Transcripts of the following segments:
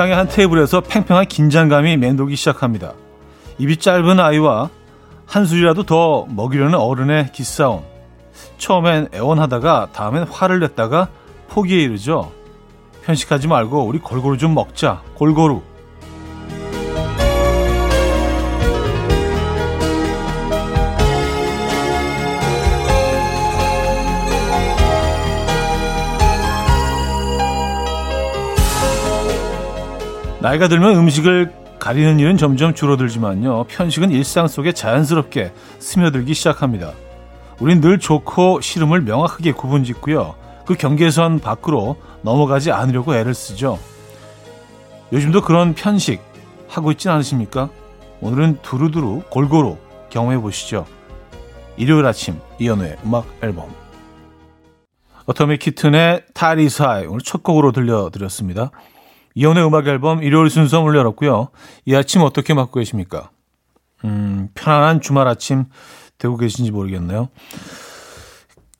식당의 한 테이블에서 팽팽한 긴장감이 맴돌기 시작합니다. 입이 짧은 아이와 한 술이라도 더 먹이려는 어른의 기싸움. 처음엔 애원하다가 다음엔 화를 냈다가 포기에 이르죠. 편식하지 말고 우리 골고루 좀 먹자. 골고루. 나이가 들면 음식을 가리는 일은 점점 줄어들지만요. 편식은 일상 속에 자연스럽게 스며들기 시작합니다. 우린 늘 좋고 싫음을 명확하게 구분 짓고요. 그 경계선 밖으로 넘어가지 않으려고 애를 쓰죠. 요즘도 그런 편식 하고 있진 않으십니까? 오늘은 두루두루 골고루 경험해 보시죠. 일요일 아침 이연우의 음악 앨범 어터미 키튼의 타리사이 오늘 첫 곡으로 들려드렸습니다. 이연의 음악 앨범 일요일 순서 문 열었고요. 이 아침 어떻게 맞고 계십니까? 음, 편안한 주말 아침 되고 계신지 모르겠네요.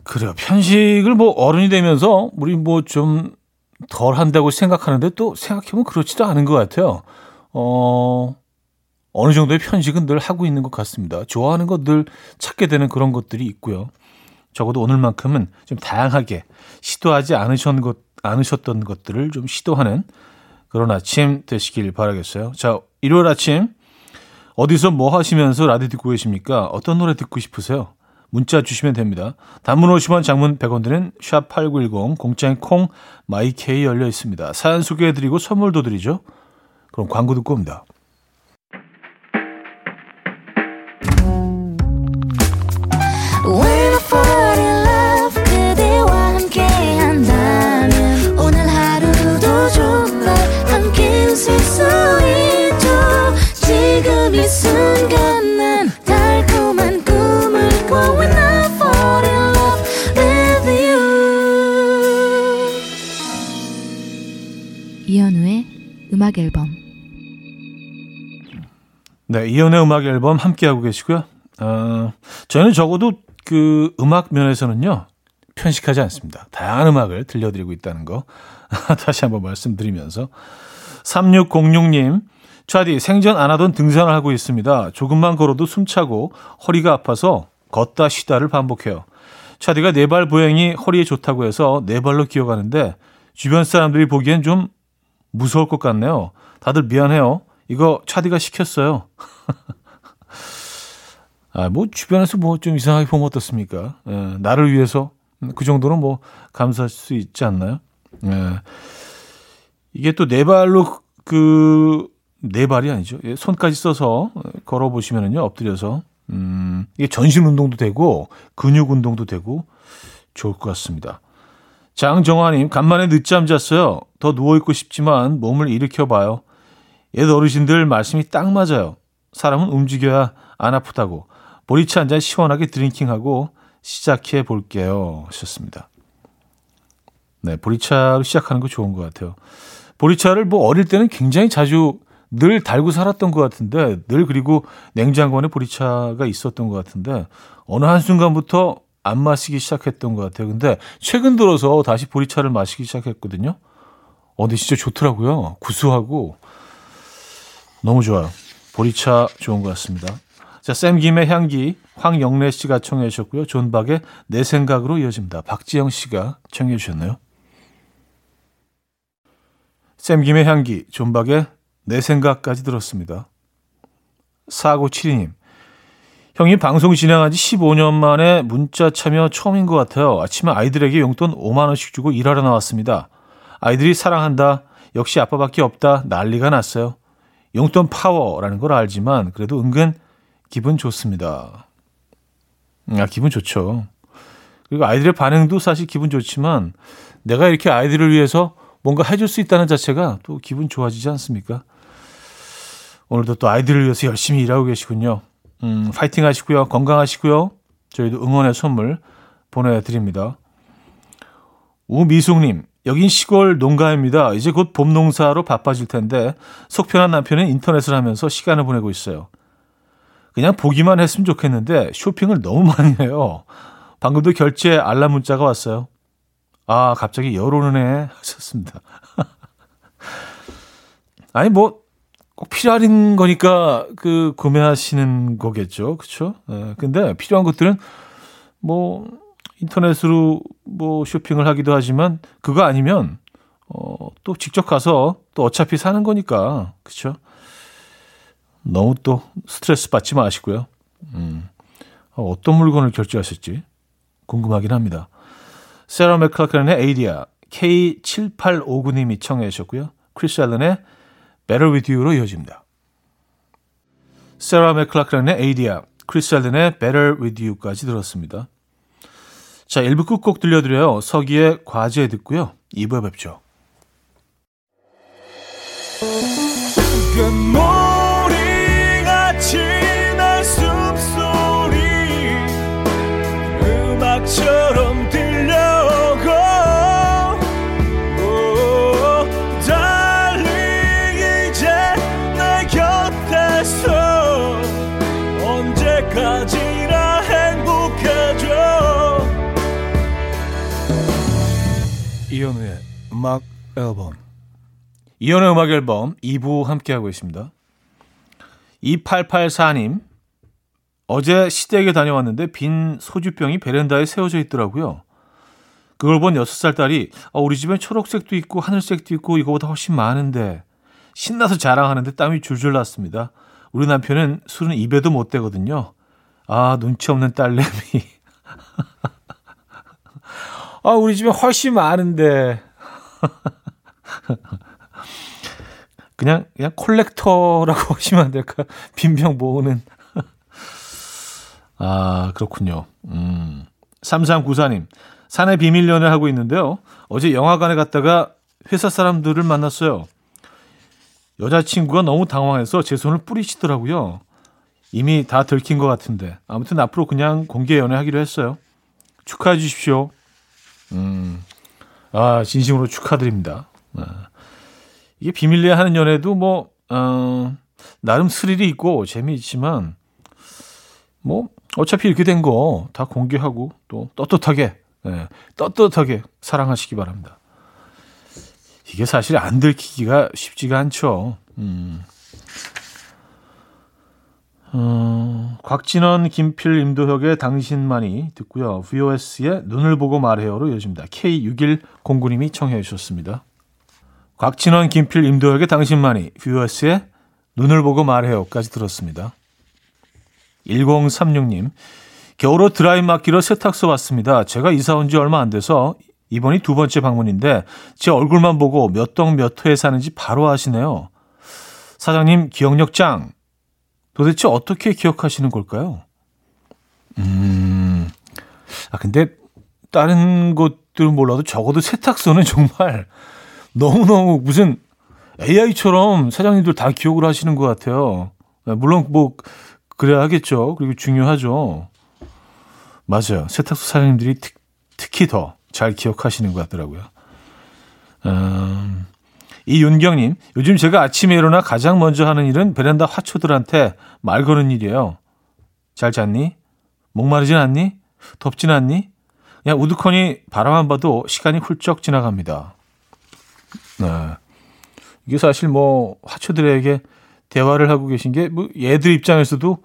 그래요. 편식을 뭐 어른이 되면서 우리 뭐 좀 덜 한다고 생각하는데 또 생각해보면 그렇지도 않은 것 같아요. 어, 어느 정도의 편식은 늘 하고 있는 것 같습니다. 좋아하는 것 늘 찾게 되는 그런 것들이 있고요. 적어도 오늘만큼은 좀 다양하게 시도하지 않으셨던 것들을 좀 시도하는 그런 아침 되시길 바라겠어요. 자, 일요일 아침 어디서 뭐 하시면서 라디오 듣고 계십니까? 어떤 노래 듣고 싶으세요? 문자 주시면 됩니다. 단문 50원, 장문 100원 드는 샵8910 공짜인 콩 마이케이 열려 있습니다. 사연 소개해 드리고 선물도 드리죠. 그럼 광고 듣고 옵니다. 네, 이연의 음악 앨범 함께하고 계시고요. 어, 저희는 적어도 그 음악 면에서는요, 편식하지 않습니다. 다양한 음악을 들려드리고 있다는 거 다시 한번 말씀드리면서 3606님, 차디 생전 안 하던 등산을 하고 있습니다. 조금만 걸어도 숨차고 허리가 아파서 걷다 쉬다를 반복해요. 차디가 네 발 보행이 허리에 좋다고 해서 네 발로 기어가는데 주변 사람들이 보기엔 좀 무서울 것 같네요. 다들 미안해요. 이거 차디가 시켰어요. 아, 뭐 주변에서 뭐 좀 이상하게 보면 어떻습니까? 예, 나를 위해서 그 정도는 뭐 감사할 수 있지 않나요? 예. 이게 또 네 발로 그 네 발이 아니죠. 예, 손까지 써서 걸어 보시면은요 엎드려서 음, 이게 전신 운동도 되고 근육 운동도 되고 좋을 것 같습니다. 장정화님, 간만에 늦잠 잤어요. 더 누워 있고 싶지만 몸을 일으켜 봐요. 옛 어르신들 말씀이 딱 맞아요. 사람은 움직여야 안 아프다고. 보리차 한 잔 시원하게 드링킹하고 시작해 볼게요. 하셨습니다. 네, 보리차로 시작하는 거 좋은 것 같아요. 보리차를 뭐 어릴 때는 굉장히 자주 늘 달고 살았던 것 같은데, 늘 그리고 냉장고에 보리차가 있었던 것 같은데, 어느 한순간부터 안 마시기 시작했던 것 같아요. 근데 최근 들어서 다시 보리차를 마시기 시작했거든요. 어, 근데 진짜 좋더라고요. 구수하고 너무 좋아요. 보리차 좋은 것 같습니다. 자, 샘 김의 향기 황영래 씨가 청해 주셨고요. 존박의 내 생각으로 이어집니다. 박지영 씨가 청해 주셨네요. 샘 김의 향기 존박의 내 생각까지 들었습니다. 사고 7이님 형님 방송 진행한 지 15년 만에 문자 참여 처음인 것 같아요. 아침에 아이들에게 용돈 5만 원씩 주고 일하러 나왔습니다. 아이들이 사랑한다. 역시 아빠밖에 없다. 난리가 났어요. 용돈 파워라는 걸 알지만 그래도 은근 기분 좋습니다. 아, 기분 좋죠. 그리고 아이들의 반응도 사실 기분 좋지만 내가 이렇게 아이들을 위해서 뭔가 해줄 수 있다는 자체가 또 기분 좋아지지 않습니까? 오늘도 또 아이들을 위해서 열심히 일하고 계시군요. 음, 파이팅 하시고요. 건강하시고요. 저희도 응원의 선물 보내드립니다. 우미숙님, 여긴 시골 농가입니다. 이제 곧 봄 농사로 바빠질 텐데 속 편한 남편은 인터넷을 하면서 시간을 보내고 있어요. 그냥 보기만 했으면 좋겠는데 쇼핑을 너무 많이 해요. 방금도 결제 알람 문자가 왔어요. 아, 갑자기 열애 하셨습니다. 아니 뭐 꼭 필요한 거니까 그 구매하시는 거겠죠. 그렇죠? 예. 근데 필요한 것들은 뭐 인터넷으로 뭐 쇼핑을 하기도 하지만 그거 아니면 어, 또 직접 가서 또 어차피 사는 거니까 그렇죠? 너무 또 스트레스 받지 마시고요. 음, 어떤 물건을 결제하실지 궁금하긴 합니다. 세라 맥클라클란의 Adia K7859님이 청해 주셨고요. 크리스 앨런의 Better With You로 이어집니다. 세라 맥클라클란의 Adia 크리스 앨런의 Better With You까지 들었습니다. 자, 1부 끝곡 들려드려요. 서기의 과제 듣고요. 2부에 뵙죠. 이현우의 음악 앨범 이현우의 음악 앨범 2부 함께하고 있습니다. 2884님 어제 시댁에 다녀왔는데 빈 소주병이 베란다에 세워져 있더라고요. 그걸 본 6살 딸이 어, 우리 집엔 초록색도 있고 하늘색도 있고 이거보다 훨씬 많은데 신나서 자랑하는데 땀이 줄줄 났습니다. 우리 남편은 술은 입에도 못 대거든요. 아 눈치 없는 딸내미. 아 우리 집에 훨씬 많은데. 그냥 그냥 콜렉터라고 하시면 안 될까? 빈병 모으는. 아, 그렇군요. 음. 3394님. 사내 비밀 연애 하고 있는데요. 어제 영화관에 갔다가 회사 사람들을 만났어요. 여자친구가 너무 당황해서 제 손을 뿌리치더라고요. 이미 다 들킨 것 같은데. 아무튼 앞으로 그냥 공개 연애하기로 했어요. 축하해 주십시오. 음. 아, 진심으로 축하드립니다. 아. 이게 비밀리에 하는 연애도 뭐, 어, 나름 스릴이 있고 재미있지만, 뭐, 어차피 이렇게 된 거 다 공개하고 또 떳떳하게, 예, 떳떳하게 사랑하시기 바랍니다. 이게 사실 안 들키기가 쉽지가 않죠. 음. 어, 곽진언, 김필, 임도혁의 당신만이 듣고요. VOS의 눈을 보고 말해요로 이어집니다. K6109님이 청해 주셨습니다. 곽진언, 김필, 임도혁의 당신만이, VOS의 눈을 보고 말해요까지 들었습니다. 1036님, 겨울옷 드라이 맡기러 세탁소 왔습니다. 제가 이사 온 지 얼마 안 돼서 이번이 두 번째 방문인데 제 얼굴만 보고 몇 동 몇 호에 사는지 바로 아시네요. 사장님 기억력 짱. 도대체 어떻게 기억하시는 걸까요? 음, 아, 근데 다른 곳들은 몰라도 적어도 세탁소는 정말 너무너무 무슨 AI처럼 사장님들 다 기억을 하시는 것 같아요. 네, 물론 뭐 그래야 하겠죠. 그리고 중요하죠. 맞아요. 세탁소 사장님들이 특, 특히 더 잘 기억하시는 것 같더라고요. 음, 이윤경님, 요즘 제가 아침에 일어나 가장 먼저 하는 일은 베란다 화초들한테 말 거는 일이에요. 잘 잤니? 목마르진 않니? 덥진 않니? 그냥 우두커니 바라만 봐도 시간이 훌쩍 지나갑니다. 네. 이게 사실 뭐 화초들에게 대화를 하고 계신 게 뭐 얘들 입장에서도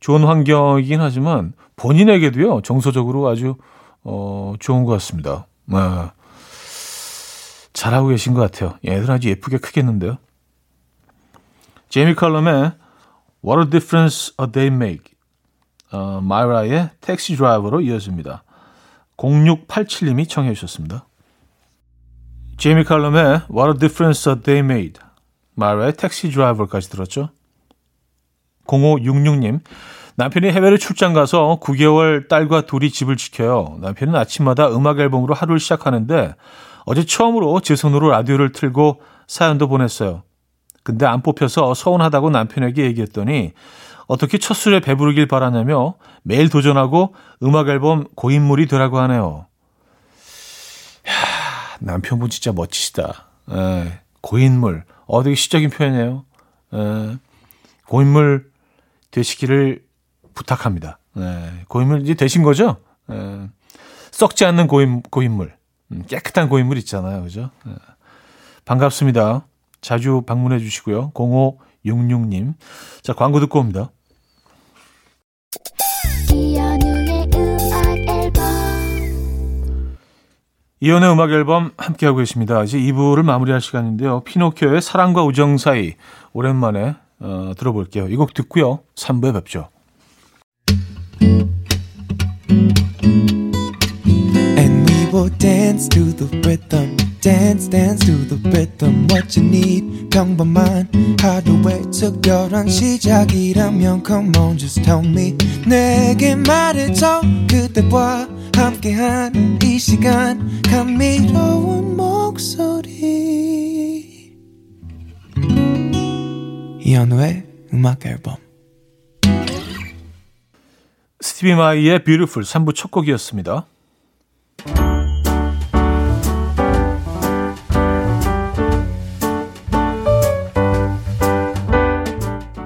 좋은 환경이긴 하지만 본인에게도요 정서적으로 아주 어 좋은 것 같습니다. 네. 잘하고 계신 것 같아요. 얘들 아주 예쁘게 크겠는데요. 제이미 칼럼의 What a Difference a Day Make 어, 마이라의 택시 드라이버로 이어집니다. 0687님이 청해 주셨습니다. 제이미 칼럼의 What a Difference a Day Made 마라의 택시 드라이버까지 들었죠. 0566님 남편이 해외를 출장 가서 9개월 딸과 둘이 집을 지켜요. 남편은 아침마다 음악 앨범으로 하루를 시작하는데 어제 처음으로 제 손으로 라디오를 틀고 사연도 보냈어요. 근데 안 뽑혀서 서운하다고 남편에게 얘기했더니 어떻게 첫 술에 배부르길 바라냐며 매일 도전하고 음악 앨범 고인물이 되라고 하네요. 남편분 진짜 멋지시다. 에, 예, 고인물. 어, 되게 시적인 표현이에요. 에, 예, 고인물 되시기를 부탁합니다. 에, 예, 고인물 이제 되신 거죠? 에, 썩지 않는 고인, 고인물. 음, 깨끗한 고인물 있잖아요. 그죠? 에, 반갑습니다. 자주 방문해 주시고요. 0566님. 자, 광고 듣고 옵니다. 이연우의 음악 앨범 이연의 음악 앨범 함께하고 계십니다. 이제 2부를 마무리할 시간인데요. 피노키오의 사랑과 우정 사이 오랜만에 어, 들어볼게요. 이 곡 듣고요. 3부에 뵙죠. Will dance to the rhythm. dance dance to the rhythm. what you need 평범한 하루의 특별한 시작이라면 come on just tell me 내게 말해줘 그대와 함께한 이 시간 감미로운 목소리 이현우의 음악 앨범 스티비 마이의 Beautiful 3부 첫 곡이었습니다.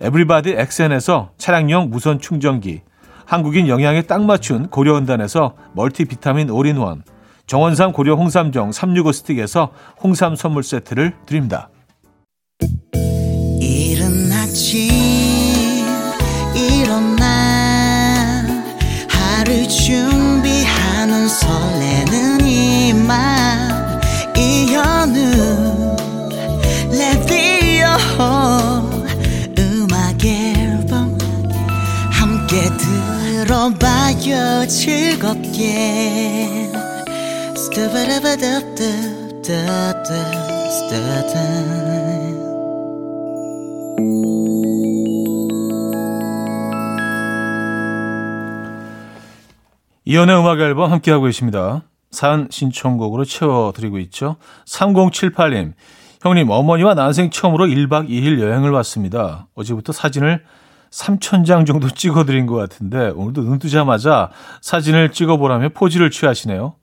에브리바디 엑센에서 차량용 무선 충전기, 한국인 영양에 딱 맞춘 고려원단에서 멀티비타민 올인원, 정원삼 고려 홍삼정 365 스틱에서 홍삼 선물 세트를 드립니다. 이른 아침 일어나 하루 준비하는 설레는 이맘 들어봐요 즐겁게 이연의 음악 앨범 함께하고 계십니다. 산 신청곡으로 채워드리고 있죠. 3078님, 형님, 어머니와 난생 처음으로 1박 2일 여행을 왔습니다. 어제부터 사진을 3천장 정도 찍어드린 것 같은데 오늘도 눈 뜨자마자 사진을 찍어보라며 포즈를 취하시네요.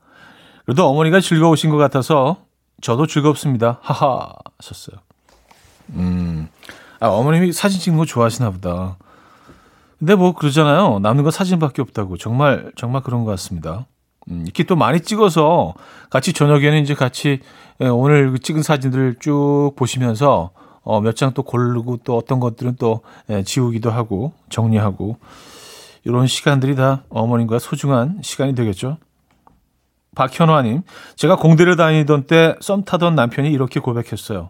그래도 어머니가 즐거우신 것 같아서 저도 즐겁습니다. 하하 하셨어요. 음, 아, 어머님이 사진 찍는 거 좋아하시나 보다. 근데 뭐 그러잖아요. 남는 거 사진밖에 없다고. 정말 정말 그런 것 같습니다. 음, 이렇게 또 많이 찍어서 같이 저녁에는 이제 같이 예, 오늘 그 찍은 사진들을 쭉 보시면서 어, 몇 장 또 고르고 또 어떤 것들은 또 예, 지우기도 하고 정리하고 이런 시간들이 다 어머님과 소중한 시간이 되겠죠. 박현화님, 제가 공대를 다니던 때 썸 타던 남편이 이렇게 고백했어요.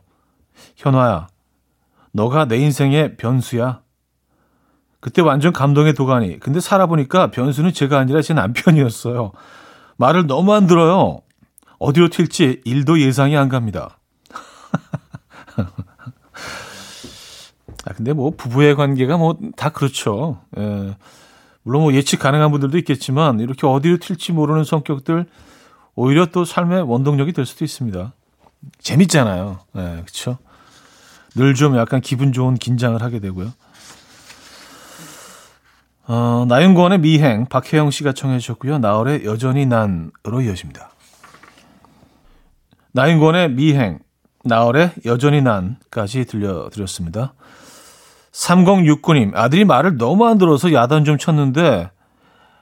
현화야, 너가 내 인생의 변수야. 그때 완전 감동의 도가니. 근데 살아보니까 변수는 제가 아니라 제 남편이었어요. 말을 너무 안 들어요. 어디로 튈지 일도 예상이 안 갑니다. 아, 근데 뭐 부부의 관계가 뭐 다 그렇죠. 예. 물론 뭐 예측 가능한 분들도 있겠지만 이렇게 어디로 튈지 모르는 성격들 오히려 또 삶의 원동력이 될 수도 있습니다. 재밌잖아요. 예, 그렇죠. 늘 좀 약간 기분 좋은 긴장을 하게 되고요. 어, 나윤권의 미행 박혜영 씨가 청해 주셨고요. 나월의 여전히 난으로 이어집니다. 나윤권의 미행 나월의 여전히 난까지 들려드렸습니다. 3069님, 아들이 말을 너무 안 들어서 야단 좀 쳤는데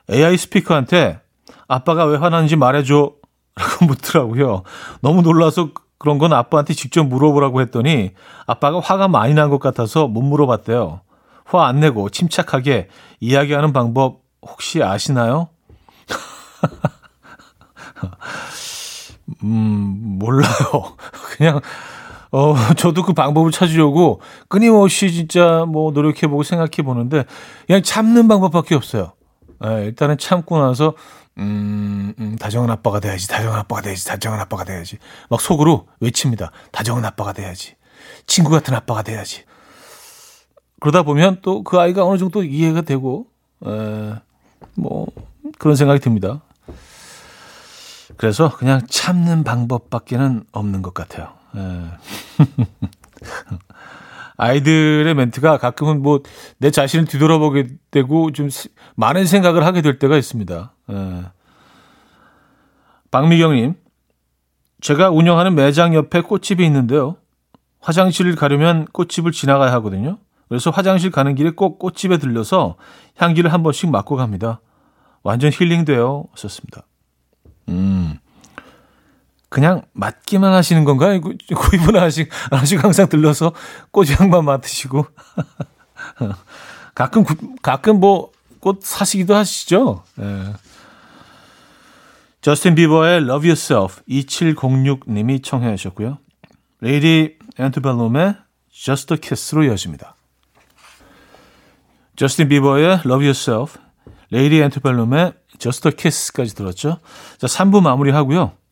AI 스피커한테 아빠가 왜 화나는지 말해줘. 라고 묻더라고요. 너무 놀라서 그런 건 아빠한테 직접 물어보라고 했더니 아빠가 화가 많이 난 것 같아서 못 물어봤대요. 화 안 내고 침착하게 이야기하는 방법 혹시 아시나요? 음, 몰라요. 그냥, 어, 저도 그 방법을 찾으려고 끊임없이 진짜 뭐 노력해보고 생각해보는데 그냥 참는 방법밖에 없어요. 네, 일단은 참고 나서, 음, 음, 다정한 아빠가 돼야지, 다정한 아빠가 돼야지, 다정한 아빠가 돼야지. 막 속으로 외칩니다. 다정한 아빠가 돼야지. 친구 같은 아빠가 돼야지. 그러다 보면 또 그 아이가 어느 정도 이해가 되고, 에, 뭐, 그런 생각이 듭니다. 그래서 그냥 참는 방법밖에는 없는 것 같아요. 예. 아이들의 멘트가 가끔은 뭐 내 자신을 뒤돌아보게 되고 좀 많은 생각을 하게 될 때가 있습니다. 예. 박미경님, 제가 운영하는 매장 옆에 꽃집이 있는데요. 화장실을 가려면 꽃집을 지나가야 하거든요. 그래서 화장실 가는 길에 꼭 꽃집에 들려서 향기를 한 번씩 맡고 갑니다. 완전 힐링돼요. 썼습니다. 음. 그냥 맡기만 하시는 건가요? 구입은 하시, 하시고 항상 들러서 꽃향만 맡으시고. 가끔, 가끔 뭐, 꽃 사시기도 하시죠? 예. 저스틴 비버의 Love Yourself 2706님이 청해 주셨고요. 레이디 앤터벨룸의 Just a Kiss로 이어집니다. 저스틴 비버의 Love Yourself, 레이디 앤터벨룸의 Just a Kiss까지 들었죠. 자, 3부 마무리하고요.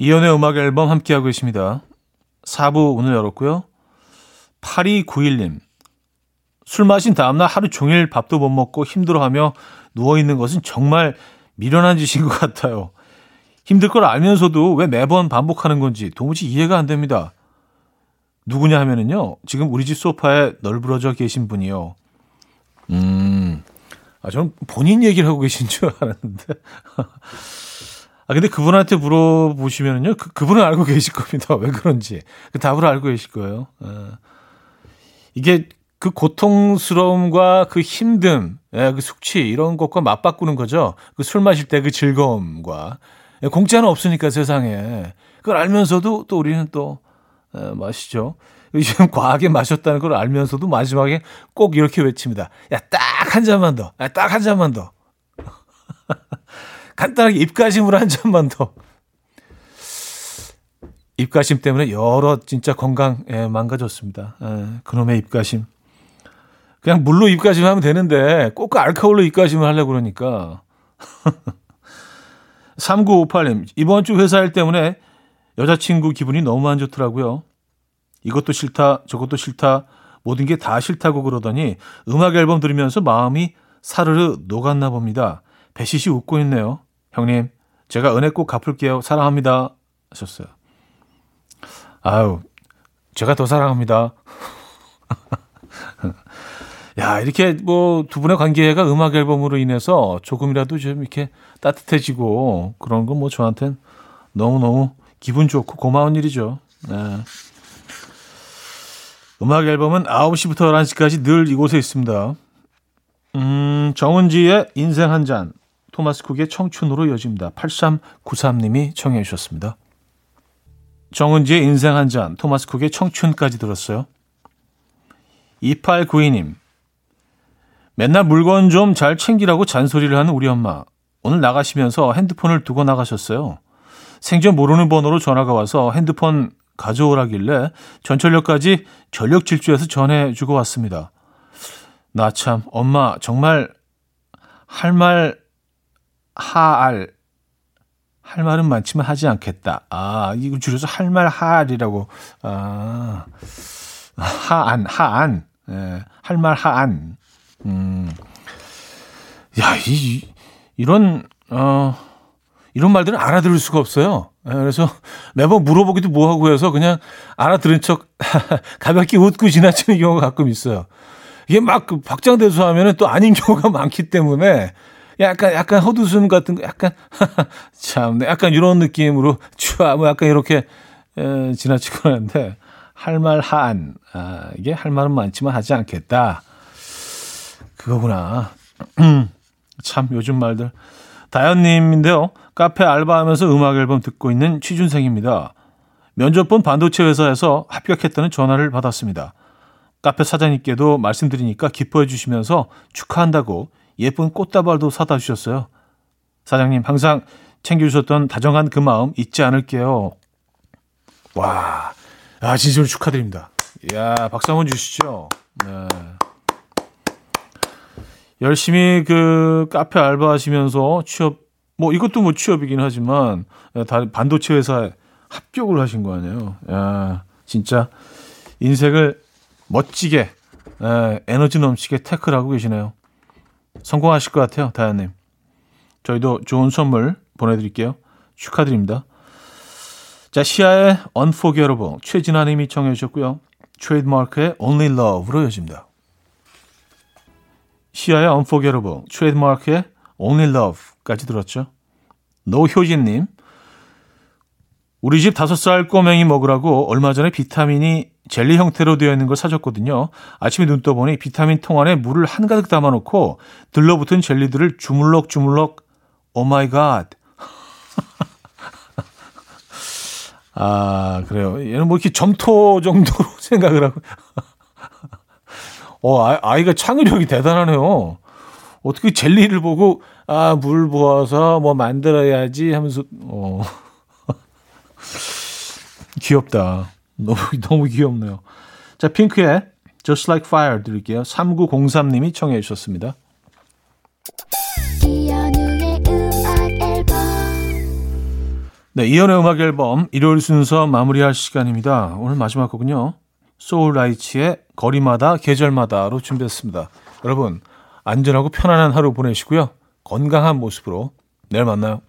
이연의 음악 앨범 함께하고 계십니다. 4부 오늘 열었고요. 8291님. 술 마신 다음날 하루 종일 밥도 못 먹고 힘들어하며 누워있는 것은 정말 미련한 짓인 것 같아요. 힘들 걸 알면서도 왜 매번 반복하는 건지 도무지 이해가 안 됩니다. 누구냐 하면은요, 지금 우리 집 소파에 널브러져 계신 분이요. 음, 아, 저는 본인 얘기를 하고 계신 줄 알았는데. 아, 근데 그분한테 물어보시면은요, 그, 그분은 알고 계실 겁니다. 왜 그런지. 그 답을 알고 계실 거예요. 어. 이게 그 고통스러움과 그 힘듦, 예, 그 숙취, 이런 것과 맞바꾸는 거죠. 그 술 마실 때 그 즐거움과. 예, 공짜는 없으니까 세상에. 그걸 알면서도 또 우리는 또, 예, 마시죠. 지금 과하게 마셨다는 걸 알면서도 마지막에 꼭 이렇게 외칩니다. 야, 딱 한 잔만 더. 야, 딱 한 잔만 더. 간단하게 입가심으로 한 잔만 더. 입가심 때문에 여러 진짜 건강 예, 망가졌습니다. 예, 그놈의 입가심. 그냥 물로 입가심 하면 되는데 꼭 알코올로 입가심을 하려고 그러니까. 3958님, 이번 주 회사 일 때문에 여자친구 기분이 너무 안 좋더라고요. 이것도 싫다, 저것도 싫다, 모든 게 다 싫다고 그러더니 음악 앨범 들으면서 마음이 사르르 녹았나 봅니다. 배시시 웃고 있네요. 형님, 제가 은혜 꼭 갚을게요. 사랑합니다. 하셨어요. 아유, 제가 더 사랑합니다. 야, 이렇게 뭐 두 분의 관계가 음악 앨범으로 인해서 조금이라도 좀 이렇게 따뜻해지고 그런 건 뭐 저한텐 너무너무 기분 좋고 고마운 일이죠. 네. 음악 앨범은 9시부터 11시까지 늘 이곳에 있습니다. 음, 정은지의 인생 한 잔, 토마스 쿡의 청춘으로 이어집니다. 8393님이 청해 주셨습니다. 정은지의 인생 한 잔, 토마스 쿡의 청춘까지 들었어요. 2892님. 맨날 물건 좀 잘 챙기라고 잔소리를 하는 우리 엄마. 오늘 나가시면서 핸드폰을 두고 나가셨어요. 생전 모르는 번호로 전화가 와서 핸드폰 가져오라길래 전철역까지 전력 질주해서 전해주고 왔습니다. 나 참, 엄마, 정말 할 말, 하알, 할 말은 많지만 하지 않겠다. 아, 이거 줄여서 할 말 하알이라고. 아, 하안, 하안. 예, 할말 하안. 음. 야, 이, 이런, 어, 이런 말들은 알아들을 수가 없어요. 예, 그래서 매번 물어보기도 뭐하고 해서 그냥 알아들은 척 가볍게 웃고 지나치는 경우가 가끔 있어요. 이게 막그 박장대소 하면은 또 아닌 경우가 많기 때문에 약간 약간 헛웃음 같은 거 약간 참 약간 이런 느낌으로 쭈뭐 약간 이렇게 에, 지나치고 하는데 할 말 한 아, 이게 할 말은 많지만 하지 않겠다. 그거구나. 참 요즘 말들. 다현님인데요. 카페 알바하면서 음악 앨범 듣고 있는 취준생입니다. 면접 본 반도체 회사에서 합격했다는 전화를 받았습니다. 카페 사장님께도 말씀드리니까 기뻐해 주시면서 축하한다고 예쁜 꽃다발도 사다 주셨어요. 사장님 항상 챙겨주셨던 다정한 그 마음 잊지 않을게요. 와, 아 진심으로 축하드립니다. 이야 박수 한번 주시죠. 네. 열심히 그 카페 알바하시면서 취업 뭐 이것도 뭐 취업이긴 하지만 반도체 회사에 합격을 하신 거 아니에요. 야 진짜 인생을 멋지게 에, 에너지 넘치게 태클하고 계시네요. 성공하실 것 같아요, 다현님. 저희도 좋은 선물 보내드릴게요. 축하드립니다. 자, 시아의 Unforgettable 최진아님이 청해 주셨고요. 트레이드마크의 Only Love로 이어집니다. 시아의 Unforgettable, 트레이드마크의 Only Love까지 들었죠. 노효진님, 우리 집 다섯 살 꼬맹이 먹으라고 얼마 전에 비타민이 젤리 형태로 되어 있는 걸 사줬거든요. 아침에 눈 떠보니 비타민 통 안에 물을 한가득 담아놓고 들러붙은 젤리들을 주물럭주물럭 oh my god. 아 그래요. 얘는 뭐 이렇게 점토 정도로 생각을 하고. 어 아, 이가 창의력이 대단하네요. 어떻게 젤리를 보고 아 물 부어서 뭐 만들어야지 하면서 어. 귀엽다. 너무, 너무 귀엽네요. 자, 핑크의 Just Like Fire 드릴게요. 3903님이 청해 주셨습니다. 네, 이연의 음악 앨범 일요일 순서 마무리할 시간입니다. 오늘 마지막 곡은요. 소울 라이츠의 거리마다 계절마다로 준비했습니다. 여러분 안전하고 편안한 하루 보내시고요. 건강한 모습으로 내일 만나요.